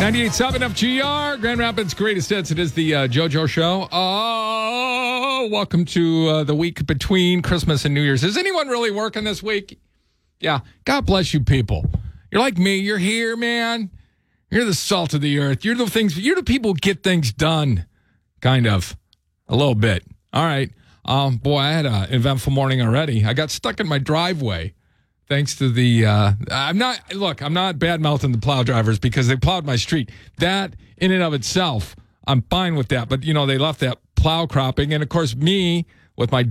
98.7 FGR, Grand Rapids Greatest Hits. It is the uh, JoJo Show. Oh, welcome to uh, the week between Christmas and New Year's. Is anyone really working this week? Yeah. God bless you people. You're like me. You're here, man. You're the salt of the earth. You're the things. You're the people get things done. Kind of, a little bit. All right. Um, boy, I had an eventful morning already. I got stuck in my driveway thanks to the uh, i'm not look i'm not bad mouthing the plow drivers because they plowed my street. That in and of itself i'm fine with that. But you know they left that plow cropping. And of course me with my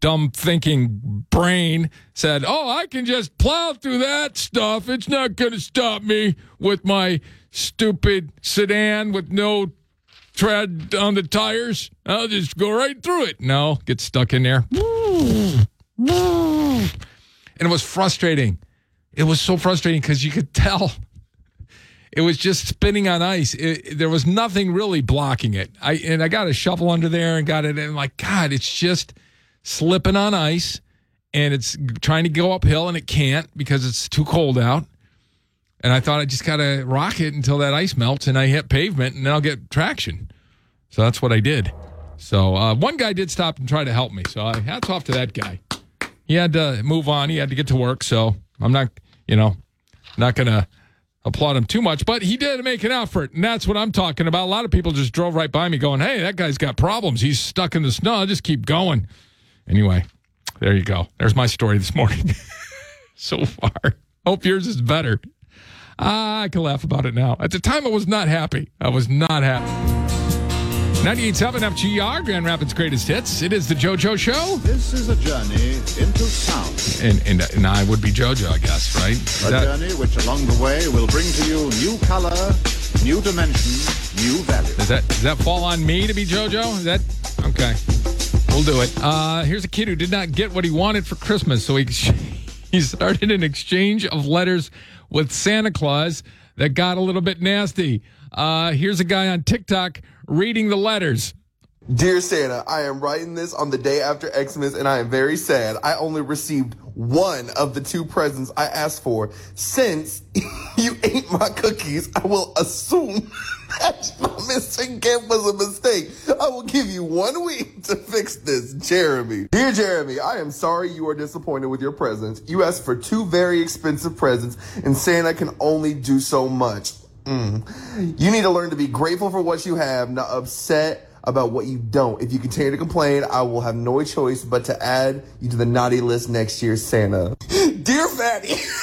dumb thinking brain said oh i can just plow through that stuff. It's not going to stop me with my stupid sedan with no tread on the tires. I'll just go right through it. No get stuck in there and it was frustrating. It was so frustrating because you could tell it was just spinning on ice. It, there was nothing really blocking it. I and I got a shovel under there and got it. And like, God, it's just slipping on ice, and it's trying to go uphill and it can't because it's too cold out. And I thought I just got to rock it until that ice melts and I hit pavement and then I'll get traction. So that's what I did. So uh, one guy did stop and try to help me. So uh, hats off to that guy he had to move on. He had to get to work. So I'm not, you know, not going to applaud him too much, but he did make an effort. And that's what I'm talking about. A lot of people just drove right by me going, hey, that guy's got problems. He's stuck in the snow. I'll just keep going. Anyway, there you go. There's my story this morning so far. Hope yours is better. Ah, I can laugh about it now. At the time, I was not happy. I was not happy. 98.7 FGR, Grand Rapids Greatest Hits. It is the JoJo Show. This is a journey into sound. And, and, and I would be JoJo, I guess, right? A that- journey which along the way will bring to you new color, new dimension, new value. Does that does that fall on me to be JoJo? Is that okay? We'll do it. Uh, here's a kid who did not get what he wanted for Christmas, so he he started an exchange of letters with Santa Claus that got a little bit nasty. Uh, here's a guy on TikTok reading the letters. Dear Santa, I am writing this on the day after Xmas and I am very sad. I only received one of the two presents I asked for. Since you ate my cookies, I will assume that my missing gift was a mistake. I will give you one week to fix this, Jeremy. Dear Jeremy, I am sorry you are disappointed with your presents. You asked for two very expensive presents and Santa can only do so much. Mm. You need to learn to be grateful for what you have, not upset about what you don't. If you continue to complain, I will have no choice but to add you to the naughty list next year, Santa. Dear Fatty,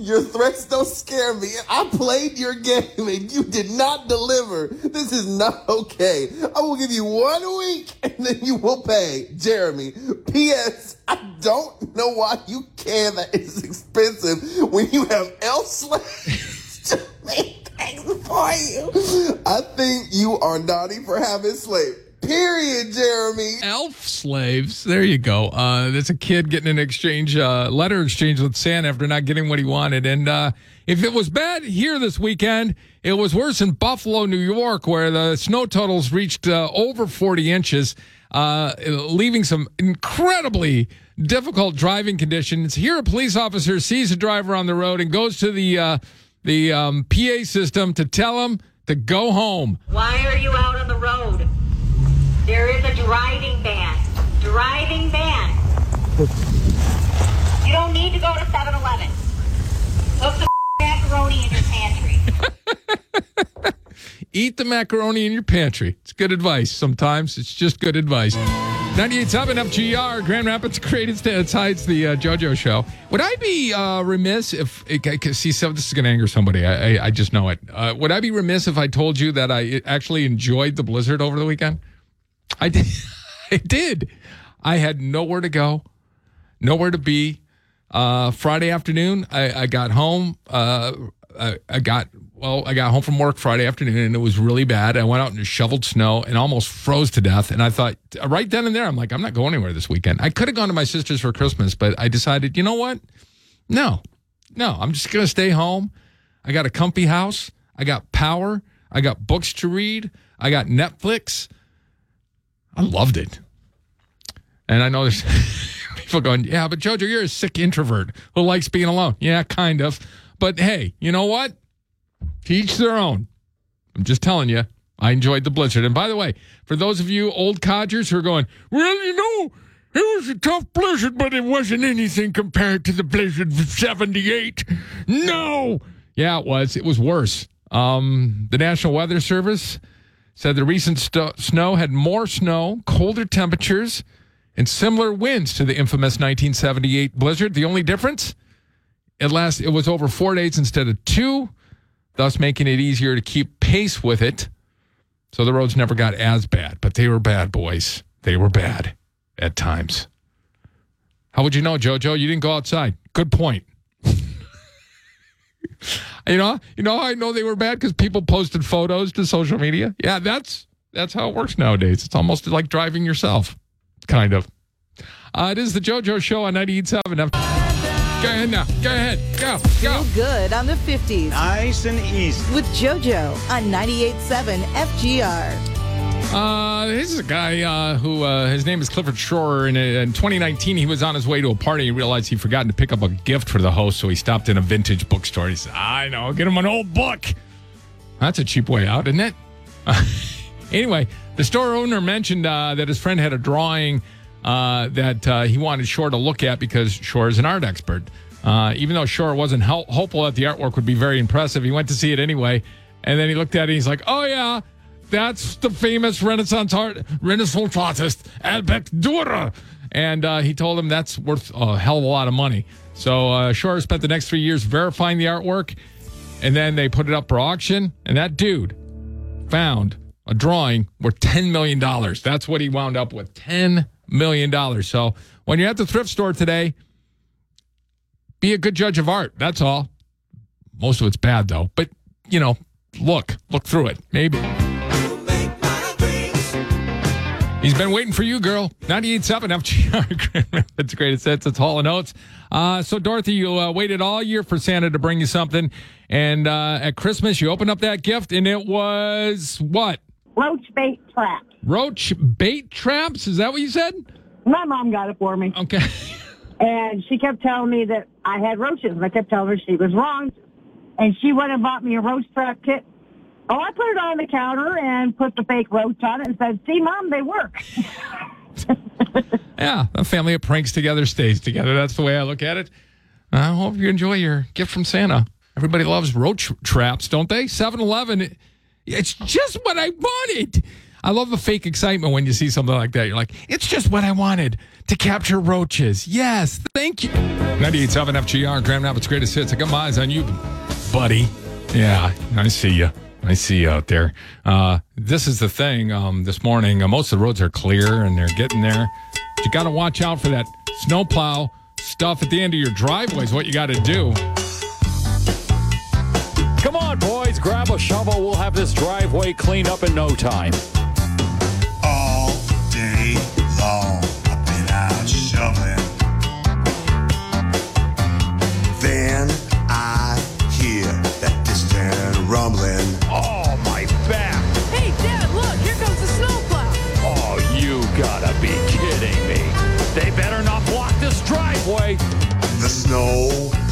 your threats don't scare me. I played your game and you did not deliver. This is not okay. I will give you one week and then you will pay. Jeremy. P.S. I don't know why you care that it's expensive when you have slaves to make things for you. I think you are naughty for having slaves. Period, Jeremy. elf slaves. There you go. Uh, there's a kid getting an exchange, uh, letter exchange with Santa after not getting what he wanted. And uh, if it was bad here this weekend, it was worse in Buffalo, New York, where the snow totals reached uh, over 40 inches, uh, leaving some incredibly difficult driving conditions. Here, a police officer sees a driver on the road and goes to the uh, the um, PA system to tell him to go home. Why are you out on the road? There is a driving ban. Driving ban. You don't need to go to 7 Eleven. The macaroni in your pantry. eat the macaroni in your pantry. It's good advice. Sometimes it's just good advice. 98.7 FGR, Grand Rapids Greatest Hits hides the uh, JoJo Show. Would I be uh, remiss if, see, so this is going to anger somebody. I, I, I just know it. Uh, would I be remiss if I told you that I actually enjoyed the blizzard over the weekend? I did. I did. I had nowhere to go, nowhere to be. Uh, Friday afternoon, I, I got home. Uh, I, I got well, I got home from work Friday afternoon, and it was really bad. I went out and shoveled snow and almost froze to death. And I thought, right then and there, I'm like, I'm not going anywhere this weekend. I could have gone to my sister's for Christmas, but I decided, you know what? No, no, I'm just gonna stay home. I got a comfy house. I got power. I got books to read. I got Netflix. I loved it. And I know there's people going, yeah, but Jojo, you're a sick introvert who likes being alone. Yeah, kind of. But hey, you know what? Teach their own. I'm just telling you, I enjoyed the blizzard. And by the way, for those of you old codgers who are going, well, you know, it was a tough blizzard, but it wasn't anything compared to the blizzard of 78. No. Yeah, it was. It was worse. Um, the National Weather Service said the recent st- snow had more snow, colder temperatures, and similar winds to the infamous 1978 blizzard. The only difference, it last it was over four days instead of two, thus making it easier to keep pace with it. So the roads never got as bad, but they were bad, boys. They were bad at times. How would you know, Jojo? You didn't go outside. Good point. You know, you know I know they were bad because people posted photos to social media. Yeah, that's that's how it works nowadays. It's almost like driving yourself, kind of. Uh, it is the JoJo Show on 98.7. Go ahead now. Go ahead. Go. Go. Feel good on the 50s Nice and easy. with JoJo on 98.7 FGR. Uh, this is a guy uh, who uh, his name is Clifford Shore. And in 2019, he was on his way to a party. He realized he'd forgotten to pick up a gift for the host, so he stopped in a vintage bookstore. He said, "I know, get him an old book." That's a cheap way out, isn't it? anyway, the store owner mentioned uh, that his friend had a drawing uh, that uh, he wanted Shore to look at because Shore is an art expert. Uh, even though Shore wasn't hopeful that the artwork would be very impressive, he went to see it anyway. And then he looked at it and he's like, oh, yeah, that's the famous Renaissance art, Renaissance artist, Albert Dürer. And uh, he told him that's worth a hell of a lot of money. So uh, Shore spent the next three years verifying the artwork. And then they put it up for auction. And that dude found a drawing worth $10 million. That's what he wound up with $10 million. So when you're at the thrift store today, be a good judge of art. That's all. Most of it's bad, though. But, you know, look, look through it. Maybe. He's been waiting for you, girl. 98.7 FGR. That's great. It's, it's Hall and Oates. Uh, so, Dorothy, you uh, waited all year for Santa to bring you something. And uh, at Christmas, you opened up that gift, and it was what? roach bait trap. Roach bait traps? Is that what you said? My mom got it for me, Okay. and she kept telling me that I had roaches, and I kept telling her she was wrong. And she went and bought me a roach trap kit. Oh, I put it on the counter and put the fake roach on it and said, "See, mom, they work." Yeah, a family of pranks together stays together. That's the way I look at it. I hope you enjoy your gift from Santa. Everybody loves roach traps, don't they? 7 Eleven, it's just what I wanted. I love the fake excitement when you see something like that. You're like, it's just what I wanted to capture roaches. Yes, thank you. 98.7 FGR, Grand Rapids Greatest Hits. I got my eyes on you, buddy. Yeah, I see you. I see you out there. Uh, this is the thing. Um, this morning, uh, most of the roads are clear and they're getting there. But you got to watch out for that snowplow stuff at the end of your driveway. Is what you got to do. Come on, boys, grab a shovel. We'll have this driveway cleaned up in no time.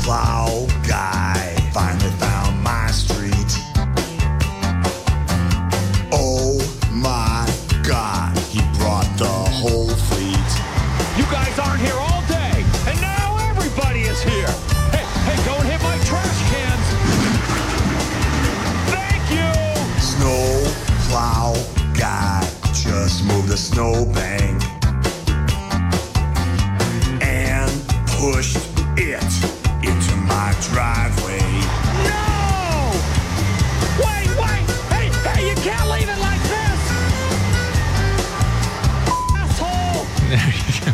Plow guy finally found my street. Oh my god, he brought the whole fleet. You guys aren't here all day, and now everybody is here. Hey, hey, don't hit my trash cans. Thank you. Snow plow guy just moved the snowbank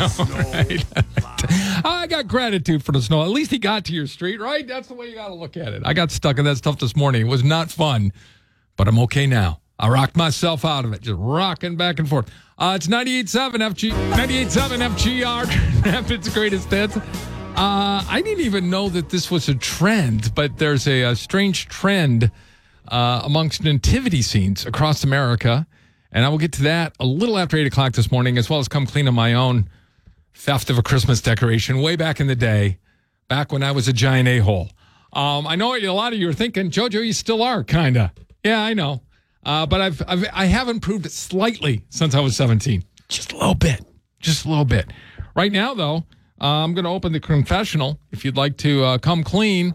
Right. I got gratitude for the snow. At least he got to your street, right? That's the way you got to look at it. I got stuck in that stuff this morning. It was not fun, but I'm okay now. I rocked myself out of it, just rocking back and forth. Uh, it's 98.7 FG, 98.7 FGR, Rapids Greatest Hits. Uh, I didn't even know that this was a trend, but there's a, a strange trend uh, amongst nativity scenes across America. And I will get to that a little after 8 o'clock this morning, as well as come clean on my own theft of a Christmas decoration way back in the day, back when I was a giant a hole. Um, I know a lot of you are thinking, JoJo, you still are, kind of. Yeah, I know. Uh, but I've, I've I have improved slightly since I was 17, just a little bit, just a little bit. Right now, though, uh, I'm going to open the confessional. If you'd like to uh, come clean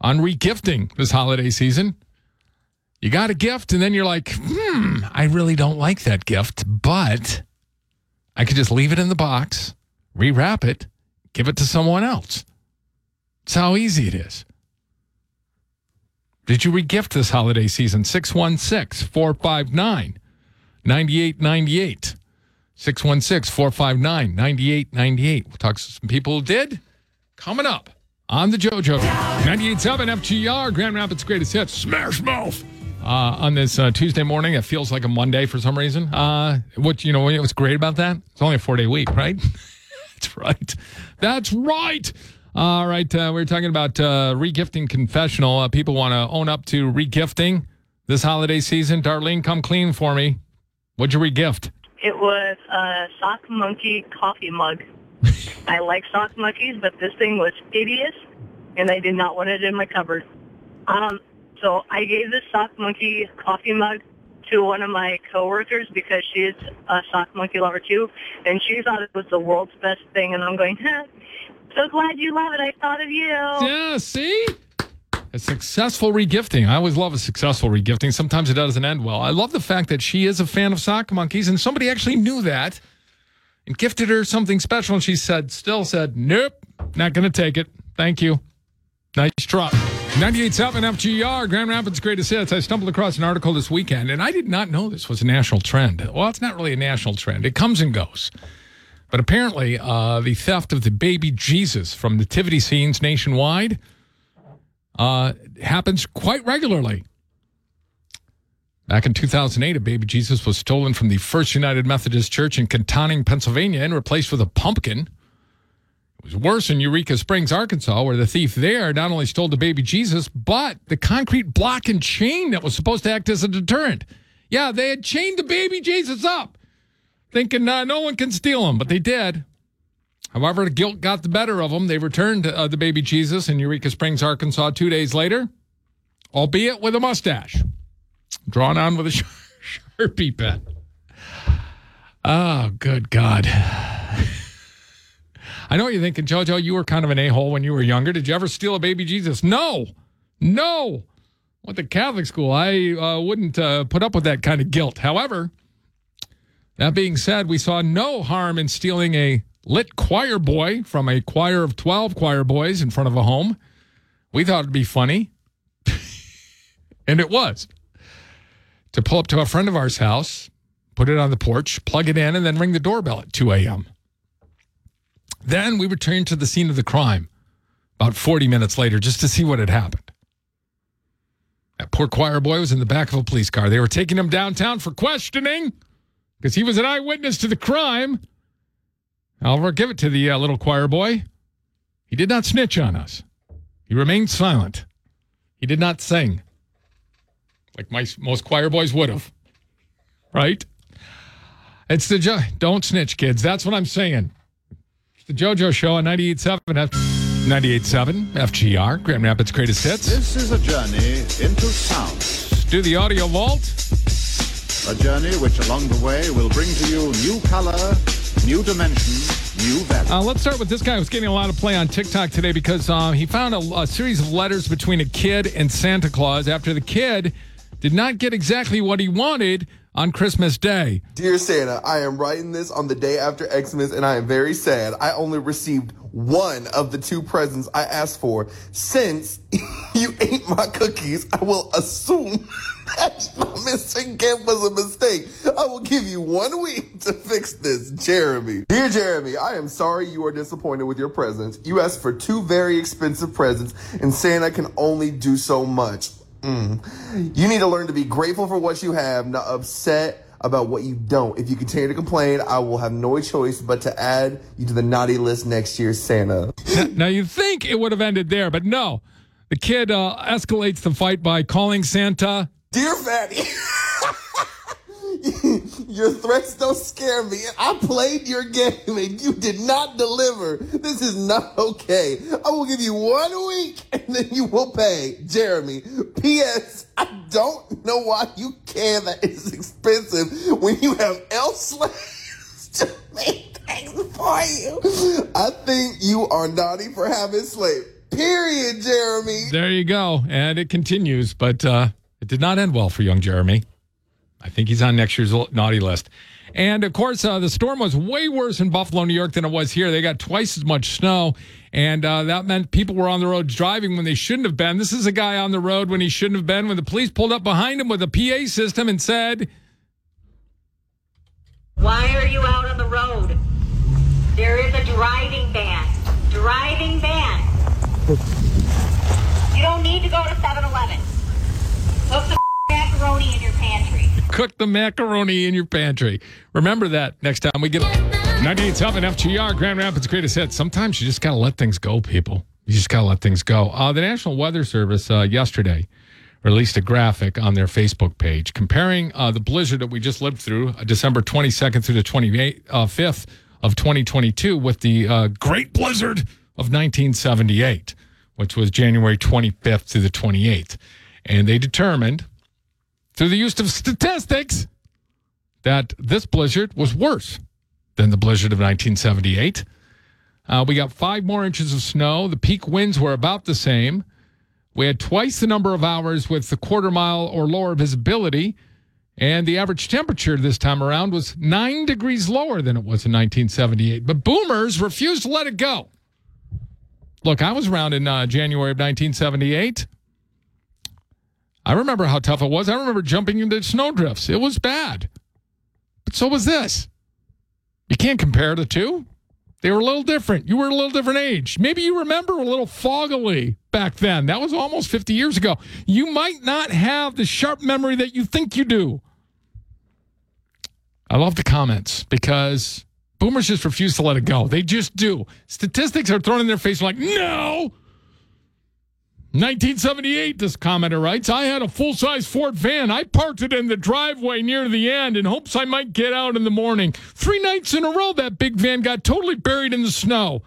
on regifting this holiday season, you got a gift, and then you're like, hmm, I really don't like that gift, but I could just leave it in the box, rewrap it, give it to someone else. It's how easy it is. Did you regift this holiday season? 616 459 9898. 616 459 9898. We'll talk to some people who did. Coming up on the JoJo 987 FGR, Grand Rapids Greatest Hits, Smash Mouth. Uh, on this uh, Tuesday morning, it feels like a Monday for some reason. Uh, what you know, what's great about that? It's only a four day week, right? That's right. That's right. All right. Uh, we are talking about uh, regifting confessional. Uh, people want to own up to regifting this holiday season. Darlene, come clean for me. What'd you regift? It was a sock monkey coffee mug. I like sock monkeys, but this thing was hideous, and I did not want it in my cupboard. Um, so I gave this sock monkey coffee mug to one of my coworkers because she's a sock monkey lover too, and she thought it was the world's best thing. And I'm going, so glad you love it. I thought of you. Yeah, see? A successful regifting. I always love a successful regifting. Sometimes it doesn't end well. I love the fact that she is a fan of sock monkeys, and somebody actually knew that and gifted her something special. And she said, still said, nope, not going to take it. Thank you. Nice try. 98.7 FGR, Grand Rapids Greatest Hits. I stumbled across an article this weekend, and I did not know this was a national trend. Well, it's not really a national trend, it comes and goes. But apparently, uh, the theft of the baby Jesus from nativity scenes nationwide uh, happens quite regularly. Back in 2008, a baby Jesus was stolen from the First United Methodist Church in Contoning, Pennsylvania, and replaced with a pumpkin. It was worse in Eureka Springs, Arkansas, where the thief there not only stole the baby Jesus, but the concrete block and chain that was supposed to act as a deterrent. Yeah, they had chained the baby Jesus up, thinking uh, no one can steal him, but they did. However, the guilt got the better of them. They returned uh, the baby Jesus in Eureka Springs, Arkansas, two days later, albeit with a mustache, drawn on with a Sharpie pen. Oh, good God. I know what you're thinking, JoJo. You were kind of an a hole when you were younger. Did you ever steal a baby Jesus? No, no. Went to Catholic school. I uh, wouldn't uh, put up with that kind of guilt. However, that being said, we saw no harm in stealing a lit choir boy from a choir of 12 choir boys in front of a home. We thought it'd be funny. and it was. To pull up to a friend of ours' house, put it on the porch, plug it in, and then ring the doorbell at 2 a.m. Then we returned to the scene of the crime about 40 minutes later just to see what had happened. That poor choir boy was in the back of a police car. They were taking him downtown for questioning because he was an eyewitness to the crime. I'll give it to the uh, little choir boy. He did not snitch on us. He remained silent. He did not sing like my, most choir boys would have. Right? It's the jo- don't snitch, kids. That's what I'm saying. It's the JoJo Show on 98.7 F- 98.7 FGR, Grand Rapids Greatest Hits. This is a journey into sound. Do the audio vault. A journey which along the way will bring to you new color, new dimension, new value. Uh, let's start with this guy who's getting a lot of play on TikTok today because uh, he found a, a series of letters between a kid and Santa Claus after the kid did not get exactly what he wanted on Christmas Day. Dear Santa, I am writing this on the day after Xmas and I am very sad. I only received one of the two presents I asked for. Since you ate my cookies, I will assume that my missing gift was a mistake. I will give you one week to fix this, Jeremy. Dear Jeremy, I am sorry you are disappointed with your presents. You asked for two very expensive presents and Santa can only do so much. Mm. You need to learn to be grateful for what you have, not upset about what you don't. If you continue to complain, I will have no choice but to add you to the naughty list next year, Santa. now, you think it would have ended there, but no. The kid uh, escalates the fight by calling Santa. Dear Fatty, Your threats don't scare me. I played your game and you did not deliver. This is not okay. I will give you one week and then you will pay. Jeremy. P.S. I don't know why you care that it's expensive when you have slaves to make things for you. I think you are naughty for having slaves. Period, Jeremy. There you go. And it continues, but uh, it did not end well for young Jeremy. I think he's on next year's naughty list. And of course, uh, the storm was way worse in Buffalo, New York than it was here. They got twice as much snow. And uh, that meant people were on the road driving when they shouldn't have been. This is a guy on the road when he shouldn't have been, when the police pulled up behind him with a PA system and said, Why are you out on the road? There is a driving ban. Driving ban. You don't need to go to 7 Eleven. Macaroni in your pantry. cook the macaroni in your pantry. Remember that next time we get 98.7 FGR, Grand Rapids Greatest Hits. Sometimes you just got to let things go, people. You just got to let things go. Uh, the National Weather Service uh, yesterday released a graphic on their Facebook page comparing uh, the blizzard that we just lived through, uh, December 22nd through the 28th, uh, 5th of 2022, with the uh, Great Blizzard of 1978, which was January 25th through the 28th. And they determined through the use of statistics that this blizzard was worse than the blizzard of 1978. Uh, we got five more inches of snow. The peak winds were about the same. We had twice the number of hours with the quarter mile or lower visibility. And the average temperature this time around was nine degrees lower than it was in 1978. But boomers refused to let it go. Look, I was around in uh, January of 1978. I remember how tough it was. I remember jumping into snowdrifts. It was bad. But so was this. You can't compare the two. They were a little different. You were a little different age. Maybe you remember a little foggily back then. That was almost 50 years ago. You might not have the sharp memory that you think you do. I love the comments because boomers just refuse to let it go. They just do. Statistics are thrown in their face like, no. 1978, this commenter writes, I had a full size Ford van. I parked it in the driveway near the end in hopes I might get out in the morning. Three nights in a row, that big van got totally buried in the snow.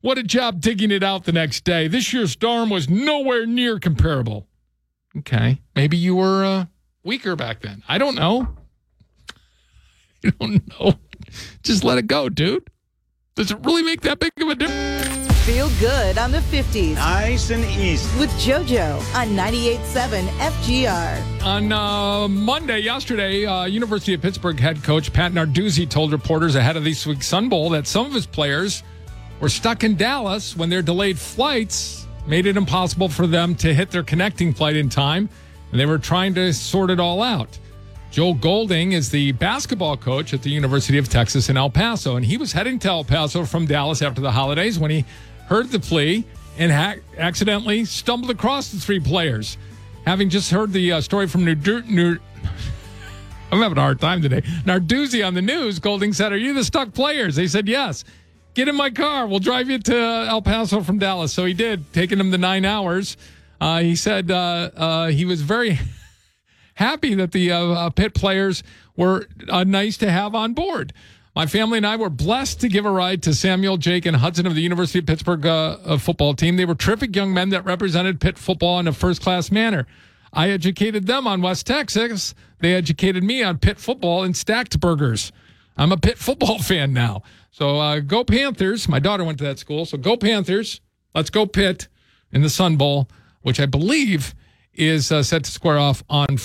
What a job digging it out the next day. This year's storm was nowhere near comparable. Okay. Maybe you were uh, weaker back then. I don't know. I don't know. Just let it go, dude. Does it really make that big of a difference? Feel good on the 50s Nice and easy. with JoJo on 98.7 FGR. On uh, Monday, yesterday, uh, University of Pittsburgh head coach Pat Narduzzi told reporters ahead of this week's Sun Bowl that some of his players were stuck in Dallas when their delayed flights made it impossible for them to hit their connecting flight in time, and they were trying to sort it all out. Joe Golding is the basketball coach at the University of Texas in El Paso, and he was heading to El Paso from Dallas after the holidays when he heard the plea and ha- accidentally stumbled across the three players. Having just heard the uh, story from New, New I'm having a hard time today. Narduzzi on the news, Golding said, Are you the stuck players? They said, Yes. Get in my car. We'll drive you to El Paso from Dallas. So he did, taking him the nine hours. Uh, he said uh, uh, he was very happy that the uh, uh, Pitt players were nice to have on board. My family and I were blessed to give a ride to Samuel, Jake, and Hudson of the University of Pittsburgh uh, uh, football team. They were terrific young men that represented Pitt football in a first class manner. I educated them on West Texas. They educated me on Pitt football and stacked burgers. I'm a Pitt football fan now. So uh, go Panthers. My daughter went to that school. So go Panthers. Let's go Pitt in the Sun Bowl, which I believe is uh, set to square off on Friday.